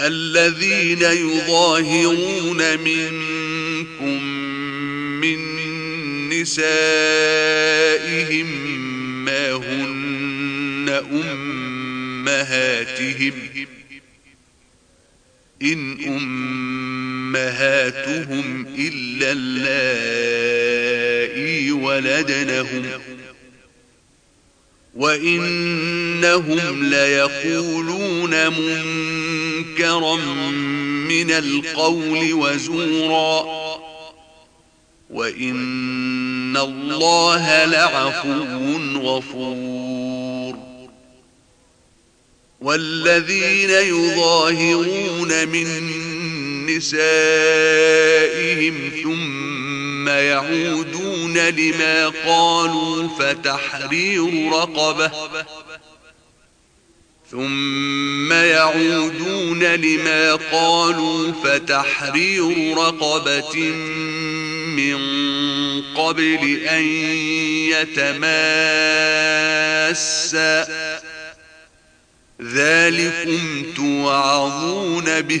الذين يظاهرون منكم من نسائهم ما هن أمهاتهم. إن أمهاتهم إلا اللائي ولدنهم. وإنهم ليقولون منكرا من القول وزورا وإن الله لعفو غفور والذين يظاهرون من نسائهم ثم يعودون لما قالوا فتحرير رقبة. ثم يعودون لما قالوا فتحرير رقبة من قبل أن يتماسا. ذلكم توعظون به.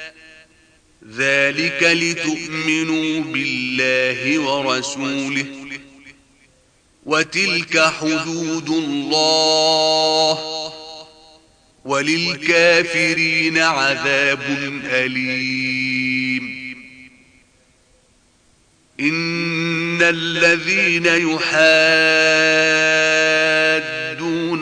ذلك لتؤمنوا بالله ورسوله وتلك حدود الله وللكافرين عذاب أليم. إن الذين يحادون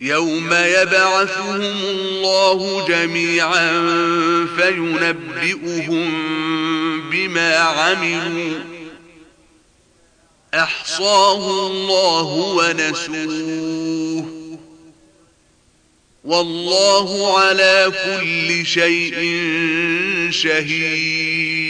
يوم يبعثهم الله جميعا فينبئهم بما عملوا. أحصاه الله ونسوه. والله على كل شيء شهيد.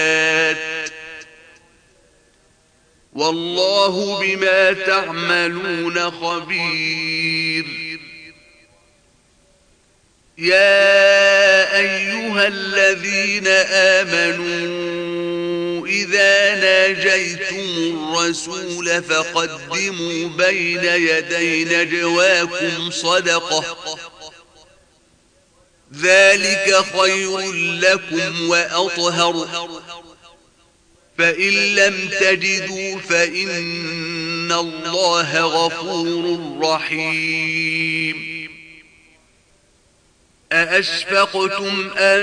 والله بما تعملون خبير. يا أيها الذين آمنوا إذا ناجيتم الرسول فقدموا بين يدي نجواكم صدقة. ذلك خير لكم وأطهر. فإن لم تجدوا فإن الله غفور رحيم. أأشفقتم أن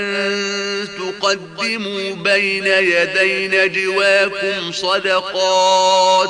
تقدموا بين يدي نجواكم صدقات؟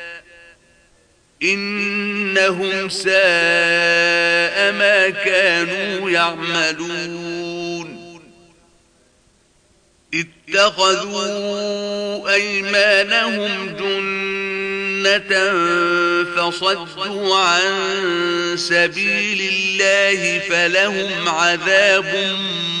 إنهم ساء ما كانوا يعملون. اتخذوا أيمانهم جنة فصدوا عن سبيل الله فلهم عذاب مهين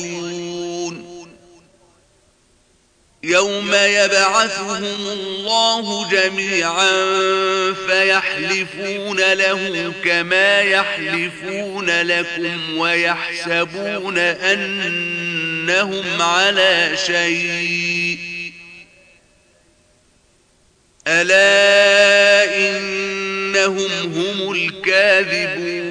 يوم يبعثهم الله جميعا فيحلفون له كما يحلفون لكم ويحسبون أنهم على شيء. ألا إنهم هم الكاذبون.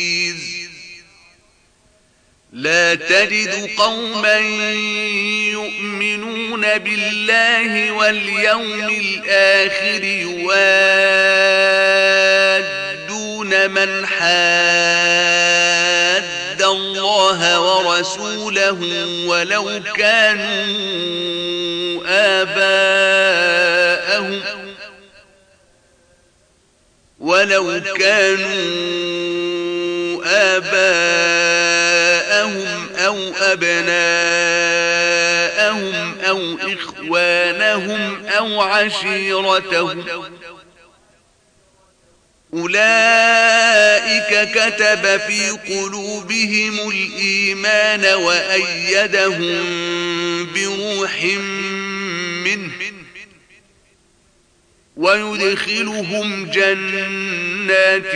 لا تجد قوما يؤمنون بالله واليوم الآخر يوادون من حاد الله ورسوله ولو كانوا آباءهم ولو كانوا آباءهم أو أبناءهم أو إخوانهم أو عشيرتهم أولئك كتب في قلوبهم الإيمان وأيدهم بروح منه ويدخلهم جنات